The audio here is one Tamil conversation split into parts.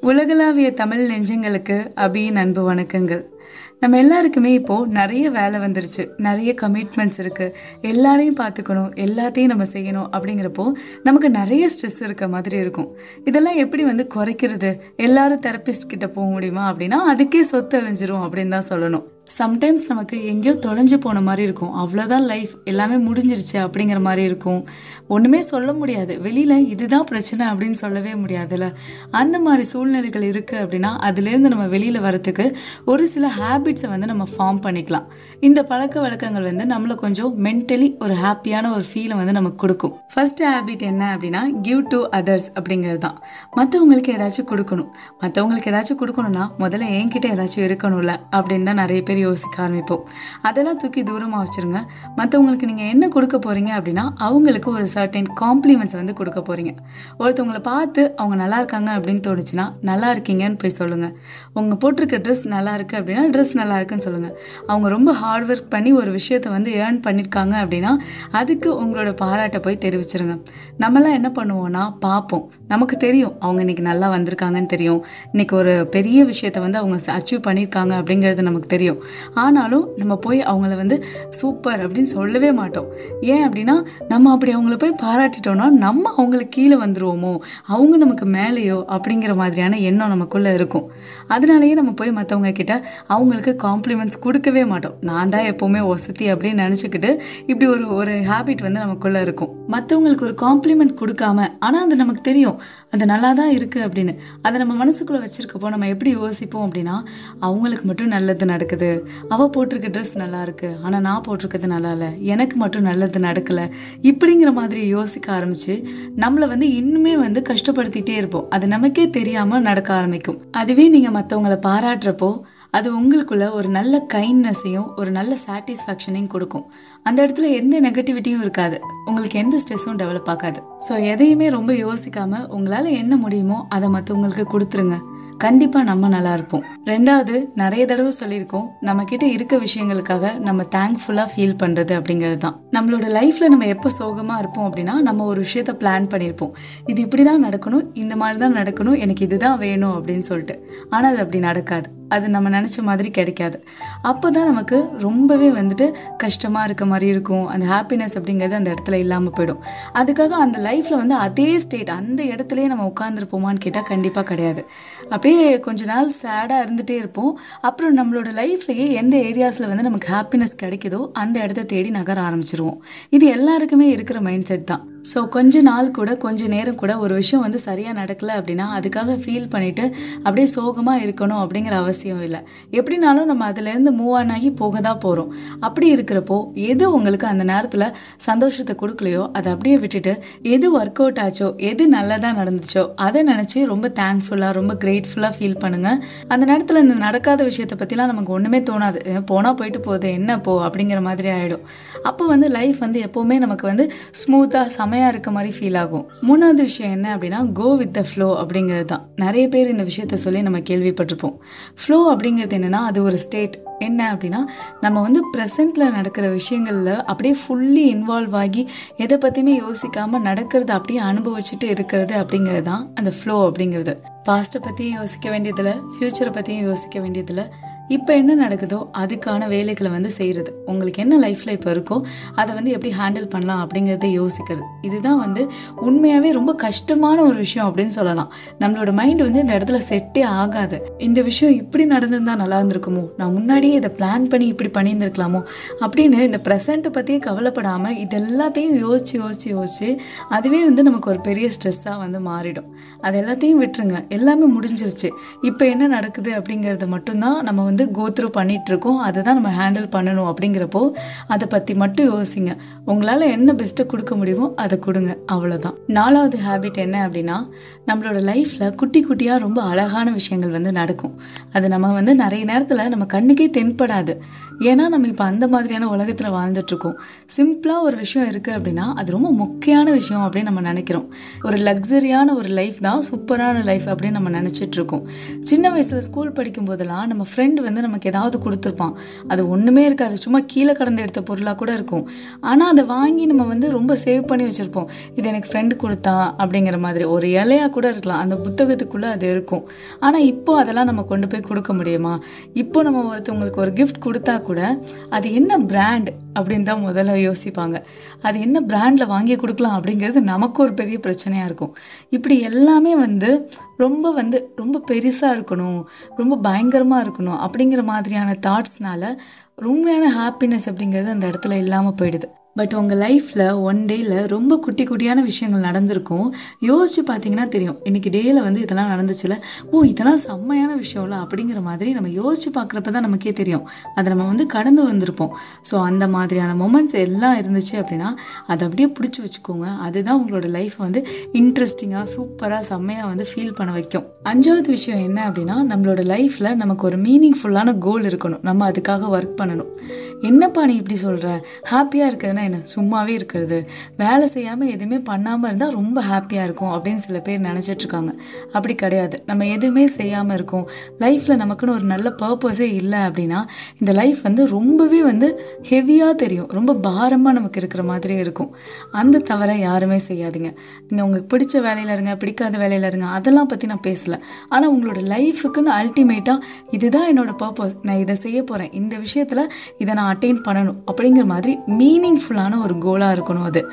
உலகளாவிய தமிழ் நெஞ்சங்களுக்கு அபியின் அன்பு வணக்கங்கள். நம்ம எல்லாருக்குமே இப்போ நிறைய வேலை வந்துருச்சு. நிறைய கமிட்மெண்ட்ஸ் இருக்கு. எல்லாரையும் பார்த்துக்கணும். எல்லாத்தையும் நம்ம செய்யணும் அப்படிங்கிறப்போ நமக்கு நிறைய ஸ்ட்ரெஸ் இருக்க மாதிரி இருக்கும். இதெல்லாம் எப்படி வந்து குறைக்கிறது? எல்லாரும் தெரபிஸ்ட் கிட்ட போக முடியுமா அப்படின்னா அதுக்கே சொத்து அழிஞ்சிரும் அப்படின்னு தான் சொல்லணும். சம்டைம்ஸ் நமக்கு எங்கேயோ தொலைஞ்சு போன மாதிரி இருக்கும். அவ்வளோதான் லைஃப் எல்லாமே முடிஞ்சிருச்சு அப்படிங்கிற மாதிரி இருக்கும். ஒன்றுமே சொல்ல முடியாது. வெளியில் இதுதான் பிரச்சனை அப்படின்னு சொல்லவே முடியாதுல்ல. அந்த மாதிரி சூழ்நிலைகள் இருக்குது அப்படின்னா அதுலேருந்து நம்ம வெளியில் வரத்துக்கு ஒரு சில ஹேபிட்ஸை வந்து நம்ம ஃபார்ம் பண்ணிக்கலாம். இந்த பழக்க வழக்கங்கள் வந்து நம்மளை கொஞ்சம் மென்டலி ஒரு ஹாப்பியான ஒரு ஃபீலை வந்து நமக்கு கொடுக்கும். ஃபர்ஸ்ட் ஹேபிட் என்ன அப்படின்னா கிவ் டு அதர்ஸ் அப்படிங்கிறது தான். மற்றவங்களுக்கு ஏதாச்சும் கொடுக்கணும். மற்றவங்களுக்கு ஏதாச்சும் கொடுக்கணும்னா முதல்ல என்கிட்ட ஏதாச்சும் இருக்கணும்ல அப்படின்னு தான் நிறைய பேர் யோசிக்க ஆரம்பிப்போம். அதெல்லாம் தூக்கி தூரமாக வச்சுருங்க. மற்றவங்களுக்கு நீங்கள் என்ன கொடுக்க போகிறீங்க அப்படின்னா அவங்களுக்கு ஒரு சர்டன் காம்ப்ளிமெண்ட்ஸ் வந்து கொடுக்க போகிறீங்க ஒருத்தவங்களை பார்த்து அவங்க நல்லா இருக்காங்க அப்படின்னு தோணுச்சுன்னா நல்லா இருக்கீங்கன்னு போய் சொல்லுங்கள் உங்கள் போட்டிருக்க ட்ரெஸ் நல்லா இருக்குது அப்படின்னா ட்ரெஸ் நல்லா இருக்குன்னு சொல்லுங்கள் அவங்க ரொம்ப ஹார்ட் ஒர்க் பண்ணி ஒரு விஷயத்தை வந்து ஏர்ன் பண்ணியிருக்காங்க அப்படின்னா அதுக்கு உங்களோட பாராட்டை போய் தெரிவிச்சிருங்க. நம்மலாம் என்ன பண்ணுவோம்னா பார்ப்போம். நமக்கு தெரியும் அவங்க இன்னைக்கு நல்லா வந்திருக்காங்கன்னு தெரியும். இன்றைக்கி ஒரு பெரிய விஷயத்தை வந்து அவங்க அச்சீவ் பண்ணியிருக்காங்க அப்படிங்கிறது நமக்கு தெரியும். ஆனாலும் நம்ம போய் அவங்கள வந்து சூப்பர் அப்படின்னு சொல்லவே மாட்டோம். ஏன் அப்படின்னா நம்ம அப்படி அவங்கள போய் பாராட்டிட்டோம்னா நம்ம அவங்களுக்கு கீழே வந்துருவோமோ? அவங்க நமக்கு மேலேயோ? அப்படிங்கிற மாதிரியான எண்ணம் நமக்குள்ளே இருக்கும். அதனாலேயே நம்ம போய் மற்றவங்க கிட்ட அவங்களுக்கு காம்ப்ளிமெண்ட்ஸ் கொடுக்கவே மாட்டோம். நான் தான் எப்போவுமே வசதி அப்படின்னு நினச்சிக்கிட்டு இப்படி ஒரு ஒரு ஹேபிட் வந்து நமக்குள்ளே இருக்கும். மற்றவங்களுக்கு ஒரு காம்ப்ளிமெண்ட் கொடுக்காம ஆனால் அது நமக்கு தெரியும். அது நல்லா தான் இருக்குது அப்படின்னு. அதை நம்ம மனசுக்குள்ளே வச்சுருக்கப்போ நம்ம எப்படி யோசிப்போம் அப்படின்னா அவங்களுக்கு மட்டும் நல்லது நடக்குது. அவள் போட்டிருக்க ட்ரெஸ் நல்லா இருக்கு ஆனால் நான் போட்டிருக்கிறது நல்லா இல்லை எனக்கு மட்டும் நல்லது நடக்கலை. இப்படிங்கிற மாதிரி யோசிக்க ஆரம்பிச்சு நம்மளை வந்து இன்னுமே வந்து கஷ்டப்படுத்திட்டே இருப்போம். அது நமக்கே தெரியாமல் நடக்க ஆரம்பிக்கும். அதுவே நீங்கள் மற்றவங்களை பாராட்டுறப்போ அது உங்களுக்குள்ள ஒரு நல்ல கைண்ட்னஸையும் ஒரு நல்ல சாட்டிஸ்ஃபேக்ஷனையும் கொடுக்கும். அந்த இடத்துல எந்த நெகட்டிவிட்டியும் இருக்காது. உங்களுக்கு எந்த ஸ்ட்ரெஸ்ஸும் டெவலப் ஆகாது. ஸோ எதையுமே ரொம்ப யோசிக்காம உங்களால் என்ன முடியுமோ அதை மற்றவங்களுக்கு கொடுத்துருங்க. கண்டிப்பாக நம்ம நல்லா இருப்போம். ரெண்டாவது நிறைய தடவை சொல்லியிருக்கோம் நம்ம கிட்ட இருக்க விஷயங்களுக்காக நம்ம தேங்க்ஃபுல்லாக ஃபீல் பண்ணுறது அப்படிங்கிறது தான். நம்மளோட லைஃப்பில் நம்ம எப்போ சோகமாக இருப்போம் அப்படின்னா நம்ம ஒரு விஷயத்த பிளான் பண்ணியிருப்போம். இது இப்படி தான் நடக்கணும் இந்த மாதிரி தான் நடக்கணும் எனக்கு இதுதான் வேணும் அப்படின்னு சொல்லிட்டு. ஆனால் அது அப்படி நடக்காது. அது நம்ம நினச்ச மாதிரி கிடைக்காது. அப்போ தான் நமக்கு ரொம்பவே வந்துட்டு கஷ்டமாக இருக்க மாதிரி இருக்கும். அந்த ஹாப்பினஸ் அப்படிங்கிறது அந்த இடத்துல இல்லாமல் போயிடும். அதுக்காக அந்த லைஃப்பில் வந்து அதே ஸ்டேட் அந்த இடத்துலயே நம்ம உட்காந்துருப்போமான்னு கேட்டால் கண்டிப்பாக கிடையாது. அப்படியே கொஞ்ச நாள் சேடாக இருந்து இருந்துகிட்டே இருப்போம். அப்புறம் நம்மளோட லைஃப்லேயே எந்த ஏரியாஸில் வந்து நமக்கு ஹாப்பினஸ் கிடைக்குதோ அந்த இடத்த தேடி நகர ஆரம்பிச்சிருவோம். இது எல்லாருக்குமே இருக்கிற மைண்ட் செட் தான். ஸோ கொஞ்ச நாள் கூட கொஞ்ச நேரம் கூட ஒரு விஷயம் வந்து சரியாக நடக்கலை அப்படின்னா அதுக்காக ஃபீல் பண்ணிட்டு அப்படியே சோகமாக இருக்கணும் அப்படிங்கிற அவசியம் இல்லை. எப்படினாலும் நம்ம அதுலேருந்து மூவ் ஆன் ஆகி போக தான் போகிறோம் அப்படி இருக்கிறப்போ எது உங்களுக்கு அந்த நேரத்தில் சந்தோஷத்தை கொடுக்கலையோ அதை அப்படியே விட்டுட்டு எது ஒர்க் அவுட் ஆச்சோ எது நல்லதாக நடந்துச்சோ அதை நினச்சி ரொம்ப தேங்க்ஃபுல்லாக ரொம்ப கிரேட்ஃபுல்லாக ஃபீல் பண்ணுங்கள் அந்த நேரத்தில் இந்த நடக்காத விஷயத்தை பற்றிலாம் நமக்கு ஒன்றுமே தோணாது. போனால் போயிட்டு போகுது என்ன போ? அப்படிங்கிற மாதிரி ஆகிடும் அப்போ வந்து லைஃப் வந்து எப்போவுமே நமக்கு வந்து ஸ்மூத்தாக செமையாக இருக்க மாதிரி ஃபீல் ஆகும். மூணாவது விஷயம் என்ன அப்படின்னா கோ வித் த ஃப்ளோ அப்படிங்கிறது தான். நிறைய பேர் இந்த விஷயத்த சொல்லி நம்ம கேள்விப்பட்டிருப்போம். ஃப்ளோ அப்படிங்கிறது என்னன்னா அது ஒரு ஸ்டேட் என்ன அப்படின்னா நம்ம வந்து ப்ரெசண்ட்டில் நடக்கிற விஷயங்களில் அப்படியே ஃபுல்லி இன்வால்வ் ஆகி எதை பற்றியுமே யோசிக்காமல் நடக்கிறத அப்படியே அனுபவிச்சுட்டு இருக்கிறது அப்படிங்கிறது தான் அந்த ஃப்ளோ அப்படிங்கிறது. பாஸ்ட்டை பற்றியும் யோசிக்க வேண்டியதில்லை ஃப்யூச்சரை பற்றியும் யோசிக்க வேண்டியதில்லை. இப்போ என்ன நடக்குதோ அதுக்கான வேலைகளை வந்து செய்கிறது உங்களுக்கு என்ன லைஃப்பில் இப்போ இருக்கோ அதை வந்து எப்படி ஹேண்டில் பண்ணலாம் அப்படிங்கிறத யோசிக்கிறது. இதுதான் வந்து உண்மையாகவே ரொம்ப கஷ்டமான ஒரு விஷயம் அப்படின்னு சொல்லலாம். நம்மளோட மைண்ட் வந்து இந்த இடத்துல செட்டே ஆகாது. இந்த விஷயம் இப்படி நடந்திருந்தால் நல்லா இருந்திருக்குமோ? நான் முன்னாடி முன்னாடியே இதை பிளான் பண்ணி இப்படி பண்ணியிருந்துருக்கலாமோ? அப்படின்னு இந்த ப்ரெசண்ட்டை பற்றியே கவலைப்படாமல் இது எல்லாத்தையும் யோசித்து யோசித்து யோசித்து அதுவே வந்து நமக்கு ஒரு பெரிய ஸ்ட்ரெஸ்ஸாக வந்து மாறிடும். அது எல்லாத்தையும் விட்டுருங்க. எல்லாமே முடிஞ்சிருச்சு. இப்போ என்ன நடக்குது அப்படிங்கிறத மட்டும்தான் நம்ம வந்து கோத்ரூ பண்ணிகிட்ருக்கோம் அதை தான் நம்ம ஹேண்டில் பண்ணணும் அப்படிங்கிறப்போ அதை பற்றி மட்டும் யோசிங்க. உங்களால் என்ன பெஸ்ட்டை கொடுக்க முடியுமோ அதை கொடுங்க. அவ்வளோதான் நாலாவது ஹேபிட் என்ன அப்படின்னா நம்மளோட லைஃப்பில் குட்டி குட்டியாக ரொம்ப அழகான விஷயங்கள் வந்து நடக்கும். அது நம்ம வந்து நிறைய நேரத்தில் நம்ம கண்ணுக்கே தென்படாது. ஏன்னா நம்ம இப்போ அந்த மாதிரியான உலகத்தில் வாழ்ந்துட்டுருக்கோம் சிம்பிளாக ஒரு விஷயம் இருக்குது அப்படின்னா அது ரொம்ப முக்கியமான விஷயம் அப்படின்னு நம்ம நினைக்கிறோம். ஒரு லக்ஸரியான ஒரு லைஃப் தான் சூப்பரான லைஃப் அப்படின்னு நம்ம நினச்சிட்ருக்கோம். சின்ன வயசில் ஸ்கூல் படிக்கும் போதெல்லாம் நம்ம ஃப்ரெண்டு வந்து நமக்கு ஏதாவது கொடுத்துருப்பான். அது ஒன்றுமே இருக்காது. சும்மா கீழே கடந்து எடுத்த பொருளாக கூட இருக்கும். ஆனால் அதை வாங்கி நம்ம வந்து ரொம்ப சேவ் பண்ணி வச்சுருப்போம். இது எனக்கு ஃப்ரெண்டு கொடுத்தா அப்படிங்கிற மாதிரி. ஒரு இலையாக கூட இருக்கலாம். அந்த புத்தகத்துக்குள்ளே அது இருக்கும். ஆனால் இப்போ அதெல்லாம் நம்ம கொண்டு போய் கொடுக்க முடியுமா? இப்போ நம்ம ஒருத்தவங்களுக்கு ஒரு கிஃப்ட் கொடுத்தா கூட அது என்ன பிராண்ட் அப்படின்னு தான் முதல்ல யோசிப்பாங்க. அது என்ன பிராண்டில் வாங்கி கொடுக்கலாம் அப்படிங்கிறது நமக்கு ஒரு பெரிய பிரச்சனையாக இருக்கும். இப்படி எல்லாமே வந்து ரொம்ப வந்து ரொம்ப பெருசாக இருக்கணும் ரொம்ப பயங்கரமாக இருக்கணும் அப்படிங்கிற மாதிரியான தாட்ஸ்னால உண்மையான ஹாப்பினஸ் அப்படிங்கிறது அந்த இடத்துல இல்லாமல் போயிடுது. பட் உங்கள் லைஃப்பில் ஒன் டேயில் ரொம்ப குட்டி குட்டியான விஷயங்கள் நடந்திருக்கும். யோசிச்சு பார்த்தீங்கன்னா தெரியும். இன்னைக்கு டேயில் வந்து இதெல்லாம் நடந்துச்சுல. ஓ இதெல்லாம் செம்மையான விஷயம்ல அப்படிங்கிற மாதிரி நம்ம யோசிச்சு பார்க்குறப்ப தான் நமக்கே தெரியும். அதை நம்ம வந்து கடந்து வந்திருப்போம். ஸோ அந்த மாதிரியான மொமெண்ட்ஸ் எல்லாம் இருந்துச்சு அப்படின்னா அதை அப்படியே பிடிச்சி வச்சுக்கோங்க. அதுதான் உங்களோட லைஃப்பை வந்து இன்ட்ரெஸ்டிங்காக சூப்பராக செம்மையாக வந்து ஃபீல் பண்ண வைக்கும். அஞ்சாவது விஷயம் என்ன அப்படின்னா நம்மளோட லைஃப்பில் நமக்கு ஒரு மீனிங்ஃபுல்லான கோல் இருக்கணும். நம்ம அதுக்காக ஒர்க் பண்ணணும். என்னப்பா நீ இப்படி சொல்கிற ஹாப்பியாக இருக்கிறதுனா என்ன? சும்மாவே இருக்கிறது. வேலை செய்யாமல் எதுவுமே பண்ணாமல் இருந்தால் ரொம்ப ஹாப்பியாக இருக்கும் அப்படின்னு சில பேர் நினச்சிட்ருக்காங்க. அப்படி கிடையாது. நம்ம எதுவுமே செய்யாமல் இருக்கோம். லைஃப்பில் நமக்குன்னு ஒரு நல்ல பர்பஸே இல்லை அப்படின்னா இந்த லைஃப் வந்து ரொம்பவே வந்து ஹெவியாக தெரியும். ரொம்ப பாரமாக நமக்கு இருக்கிற மாதிரி இருக்கும். அந்த தவிர யாருமே செய்யாதீங்க. நீங்கள் உங்களுக்கு பிடிச்ச வேலையில் இருங்க பிடிக்காத வேலையில் இருங்க அதெல்லாம் பற்றி நான் பேசலை. ஆனால் உங்களோட லைஃபுக்குன்னு அல்டிமேட்டாக இதுதான் என்னோட பர்பஸ் நான் இதை செய்ய போகிறேன் இந்த விஷயத்தில் இதை நான் அட்டைன் பண்ணணும் அப்படிங்கிற மாதிரி மீனிங்ஃபுல்லான ஒரு கோலாக இருக்கணும் அது.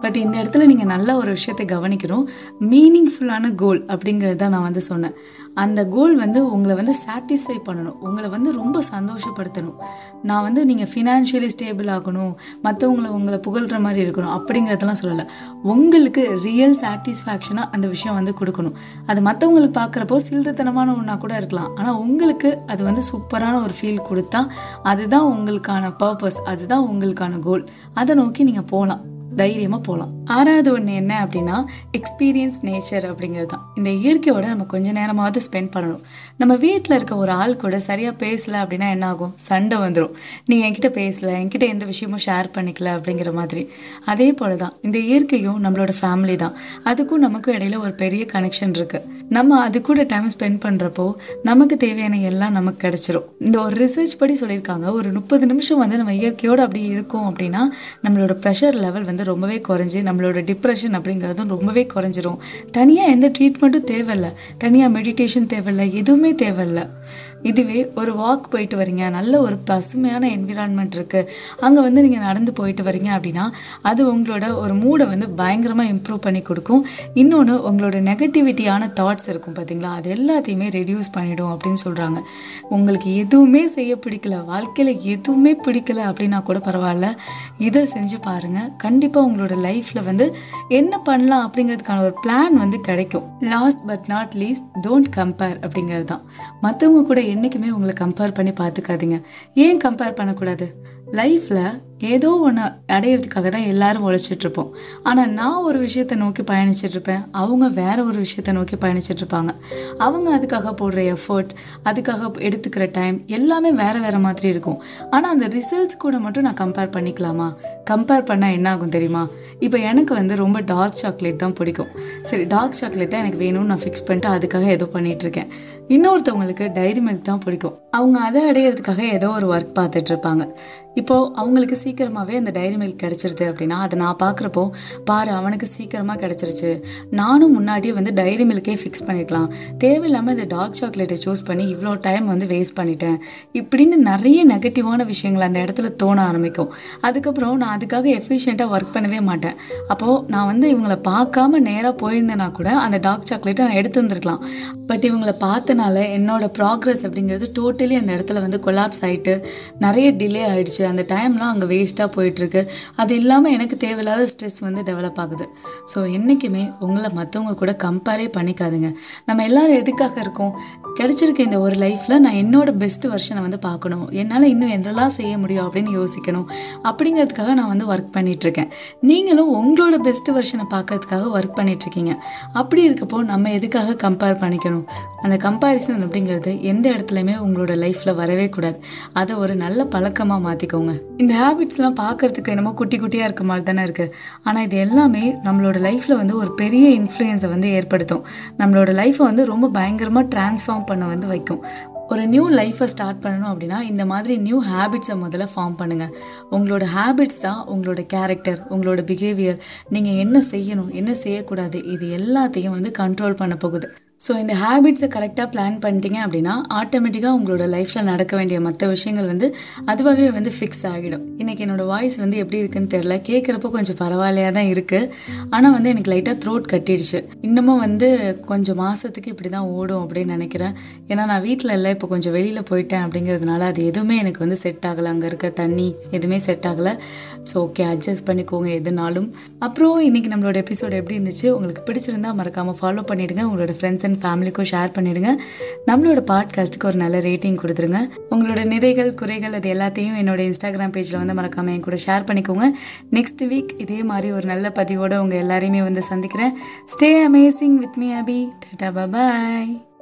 பட் இந்த இடத்துல நீங்கள் நல்ல ஒரு விஷயத்தை கவனிக்கணும். மீனிங்ஃபுல்லான கோல் அப்படிங்கிறது தான் நான் வந்து சொன்னேன். அந்த கோல் வந்து உங்களை வந்து சாட்டிஸ்ஃபை பண்ணணும். உங்களை வந்து ரொம்ப சந்தோஷப்படுத்தணும். நான் வந்து நீங்கள் ஃபினான்ஷியலி ஸ்டேபிள் ஆகணும். மற்றவங்கள உங்களை புகழ்கிற மாதிரி இருக்கணும். அப்படிங்கிறதெல்லாம் சொல்லலை. உங்களுக்கு ரியல் சாட்டிஸ்ஃபேக்ஷனாக அந்த விஷயம் வந்து கொடுக்கணும். அது மற்றவங்களுக்கு பார்க்குறப்போ சில்லறத்தனமான ஒன்றா கூட இருக்கலாம். ஆனால் உங்களுக்கு அது வந்து சூப்பரான ஒரு ஃபீல் கொடுத்தா அதுதான் உங்களுக்கான பர்பஸ் அதுதான் உங்களுக்கான கோல் அதை நோக்கி நீங்கள் போகலாம். தைரியமாக போகலாம் ஆறாவது ஒன்று என்ன அப்படின்னா எக்ஸ்பீரியன்ஸ் நேச்சர் அப்படிங்கிறது தான். இந்த இயற்கையோட நம்ம கொஞ்ச நேரமாவது ஸ்பெண்ட் பண்ணணும். நம்ம வீட்டில் இருக்க ஒரு ஆள் கூட சரியாக பேசலை அப்படின்னா என்ன ஆகும்? சண்டை வந்துடும் நீ என்கிட்ட பேசல என்கிட்ட எந்த விஷயமும் ஷேர் பண்ணிக்கல அப்படிங்கிற மாதிரி. அதே போல தான் இந்த இயற்கையும் நம்மளோட ஃபேமிலி தான். அதுக்கும் நமக்கும் இடையில ஒரு பெரிய கனெக்ஷன் இருக்குது நம்ம அது கூட டைம் ஸ்பெண்ட் பண்ணுறப்போ நமக்கு தேவையான எல்லாம் நமக்கு கிடைச்சிரும். இந்த ஒரு ரிசர்ச் படி சொல்லியிருக்காங்க ஒரு முப்பது நிமிஷம் வந்து நம்ம இயற்கையோடு அப்படி இருக்கோம் அப்படின்னா நம்மளோட ப்ரெஷர் லெவல் வந்து ரொம்பவே குறைஞ்சி நம்மளோட டிப்ரெஷன் அப்படிங்கிறதும் ரொம்பவே குறைஞ்சிரும். தனியாக எந்த ட்ரீட்மெண்ட்டும் தேவையில்ல. தனியாக மெடிடேஷன் தேவையில்ல. எதுவுமே தேவையில்லை. இதுவே ஒரு வாக் போயிட்டு வரீங்க. நல்ல ஒரு பசுமையான என்விரான்மெண்ட் இருக்குது அங்கே வந்து நீங்கள் நடந்து போயிட்டு வரீங்க அப்படின்னா அது உங்களோட ஒரு மூடை வந்து பயங்கரமாக இம்ப்ரூவ் பண்ணி கொடுக்கும். இன்னொன்று உங்களோட நெகட்டிவிட்டியான தாட்ஸ் இருக்கும் பார்த்தீங்களா அது எல்லாத்தையுமே ரெடியூஸ் பண்ணிடும் அப்படின்னு சொல்கிறாங்க உங்களுக்கு எதுவுமே செய்ய பிடிக்கல வாழ்க்கையில் எதுவுமே பிடிக்கல அப்படின்னா கூட பரவாயில்ல. இதை செஞ்சு பாருங்கள் கண்டிப்பாக உங்களோட லைஃப்பில் வந்து என்ன பண்ணலாம் அப்படிங்கிறதுக்கான ஒரு பிளான் வந்து கிடைக்கும். Last but not least don't compare அப்படிங்கிறது தான். மற்றவங்க கூட என்றைக்குமே உங்களை கம்பேர் பண்ணி பார்த்துக்காதீங்க. ஏன் கம்பேர் பண்ணக்கூடாது? லைஃப்பில் ஏதோ ஒன்று அடையிறதுக்காக தான் எல்லாரும் உழைச்சிட்டு இருப்போம். ஆனால் நான் ஒரு விஷயத்தை நோக்கி பயணிச்சிட்டு இருப்பேன். அவங்க வேற ஒரு விஷயத்தை நோக்கி பயணிச்சிட்ருப்பாங்க அவங்க அதுக்காக போடுற எஃபர்ட் அதுக்காக எடுத்துக்கிற டைம் எல்லாமே வேறு வேறு மாதிரி இருக்கும். ஆனால் அந்த ரிசல்ட்ஸ் கூட மட்டும் நான் கம்பேர் பண்ணிக்கலாமா? கம்பேர் பண்ணால் என்ன ஆகும் தெரியுமா? இப்போ எனக்கு வந்து ரொம்ப டார்க் சாக்லேட் தான் பிடிக்கும். சரி டார்க் சாக்லேட் தான் எனக்கு வேணும்னு நான் ஃபிக்ஸ் பண்ணிட்டு அதுக்காக ஏதோ பண்ணிகிட்ருக்கேன் இன்னொருத்தவங்களுக்கு டைரி மில்க் தான் பிடிக்கும். அவங்க அதை அடையிறதுக்காக ஏதோ ஒரு ஒர்க் பார்த்துட்டு இருப்பாங்க. இப்போ அவங்களுக்கு சீக்கிரமாகவே அந்த டைரி மில்க் கிடைச்சிருது அப்படின்னா அதை நான் பார்க்குறப்போ பாரு அவனுக்கு சீக்கிரமாக கிடைச்சிருச்சு. நானும் முன்னாடியே வந்து டைரி மில்க்கே ஃபிக்ஸ் பண்ணிக்கலாம் தேவையில்லாமல் இந்த டார்க் சாக்லேட்டை சூஸ் பண்ணி இவ்வளோ டைம் வந்து வேஸ்ட் பண்ணிட்டேன். இப்படின்னு நிறைய நெகட்டிவான விஷயங்கள் அந்த இடத்துல தோண ஆரம்பிக்கும். அதுக்கப்புறம் நான் அதுக்காக எஃபிஷியண்ட்டாக ஒர்க் பண்ணவே மாட்டேன். அப்போது நான் வந்து இவங்களை பார்க்காம நேராக போயிருந்தேன்னா கூட அந்த டார்க் சாக்லேட்டை நான் எடுத்துருந்துருக்கலாம் பட் இவங்களை பார்த்தனால என்னோட ப்ராக்ரஸ் அப்படிங்கிறது டோட்டலி அந்த இடத்துல வந்து கொலாப்ஸ் ஆகிட்டு நிறைய டிலே ஆயிடுச்சு. அந்த டைம்லாம் அங்கே வேஸ்ட்டாக போயிட்டுருக்கு. அது இல்லாமல் எனக்கு தேவையில்லாத ஸ்ட்ரெஸ் வந்து டெவலப் ஆகுது. ஸோ என்றைக்குமே உங்களை மற்றவங்க கூட கம்பேரே பண்ணிக்காதுங்க. நம்ம எல்லோரும் எதுக்காக இருக்கோம்? கிடச்சிருக்க இந்த ஒரு லைஃப்பில் நான் என்னோட பெஸ்ட் வெர்ஷனை வந்து பார்க்கணும். என்னால் இன்னும் எதெல்லாம் செய்ய முடியும் அப்படின்னு யோசிக்கணும். அப்படிங்கிறதுக்காக நான் வந்து ஒர்க் பண்ணிகிட்ருக்கேன் நீங்களும் உங்களோட பெஸ்ட் வெர்ஷனை பார்க்கறதுக்காக ஒர்க் பண்ணிகிட்ருக்கீங்க அப்படி இருக்கப்போ நம்ம எதுக்காக கம்பேர் பண்ணிக்கணும்? அந்த கம்பேரிசன் அப்படிங்கிறது எந்த இடத்துலையுமே உங்களோட லைஃப்பில் வரவே கூடாது. அதை ஒரு நல்ல பழக்கமாக மாற்றிக்கோங்க இந்த ஹேபிட்ஸ்லாம் பார்க்கறதுக்கு என்னமோ குட்டி குட்டியாக இருக்க மாதிரி தானே இருக்குது ஆனால் இது எல்லாமே நம்மளோட லைஃப்பில் வந்து ஒரு பெரிய இன்ஃப்ளூயன்ஸை வந்து ஏற்படுத்தும். நம்மளோட லைஃப்பை வந்து ரொம்ப பயங்கரமாக ட்ரான்ஸ்ஃபார்ம் பண்ண வந்து வைக்கும். ஒரு நியூ லைஃப்பை ஸ்டார்ட் பண்ணணும் அப்படின்னா இந்த மாதிரி நியூ ஹேபிட்ஸை முதல்ல ஃபார்ம் பண்ணுங்கள் உங்களோட ஹேபிட்ஸ் தான் உங்களோட கேரக்டர் உங்களோட பிஹேவியர் நீங்கள் என்ன செய்யணும் என்ன செய்யக்கூடாது இது எல்லாத்தையும் வந்து கண்ட்ரோல் பண்ண போகுது. ஸோ இந்த ஹேபிட்ஸை கரெக்டாக பிளான் பண்ணிட்டீங்க அப்படின்னா ஆட்டோமேட்டிக்காக உங்களோட லைஃப்பில் நடக்க வேண்டிய மற்ற விஷயங்கள் வந்து அதுவாகவே வந்து ஃபிக்ஸ் ஆகிடும். இன்றைக்கி என்னோடய வாய்ஸ் வந்து எப்படி இருக்குன்னு தெரில கேட்குறப்போ கொஞ்சம் பரவாயில்லையாக தான் இருக்குது ஆனால் வந்து எனக்கு லைட்டாக த்ரோட் கட்டிடுச்சு. இன்னமும் வந்து கொஞ்சம் மாதத்துக்கு இப்படி தான் ஓடும் அப்படின்னு நினைக்கிறேன். ஏன்னா நான் வீட்டில் இல்லை இப்போ கொஞ்சம் வெளியில் போயிட்டேன் அப்படிங்கிறதுனால அது எதுவுமே எனக்கு வந்து செட் ஆகலை. அங்கே இருக்க தண்ணி எதுவுமே செட் ஆகலை. ஸோ ஓகே அட்ஜஸ்ட் பண்ணிக்கோங்க எதுனாலும். அப்புறம் இன்றைக்கி நம்மளோட எபிசோடு எப்படி இருந்துச்சு? உங்களுக்கு பிடிச்சிருந்தா மறக்காமல் ஃபாலோ பண்ணிவிடுங்க உங்களோட ஃப்ரெண்ட்ஸ் அண்ட் ஃபேமிலிக்கும் ஷேர் பண்ணிவிடுங்க நம்மளோட பாட்காஸ்ட்டுக்கு ஒரு நல்ல ரேட்டிங் கொடுத்துருங்க. உங்களோட நிறைகள் குறைகள் அது எல்லாத்தையும் என்னோட இன்ஸ்டாகிராம் பேஜில் வந்து மறக்காமல் என் கூட ஷேர் பண்ணிக்கோங்க. நெக்ஸ்ட் வீக் இதே மாதிரி ஒரு நல்ல பதிவோடு உங்கள் எல்லாரையுமே வந்து சந்திக்கிறேன். Stay amazing with me Abhi tata bye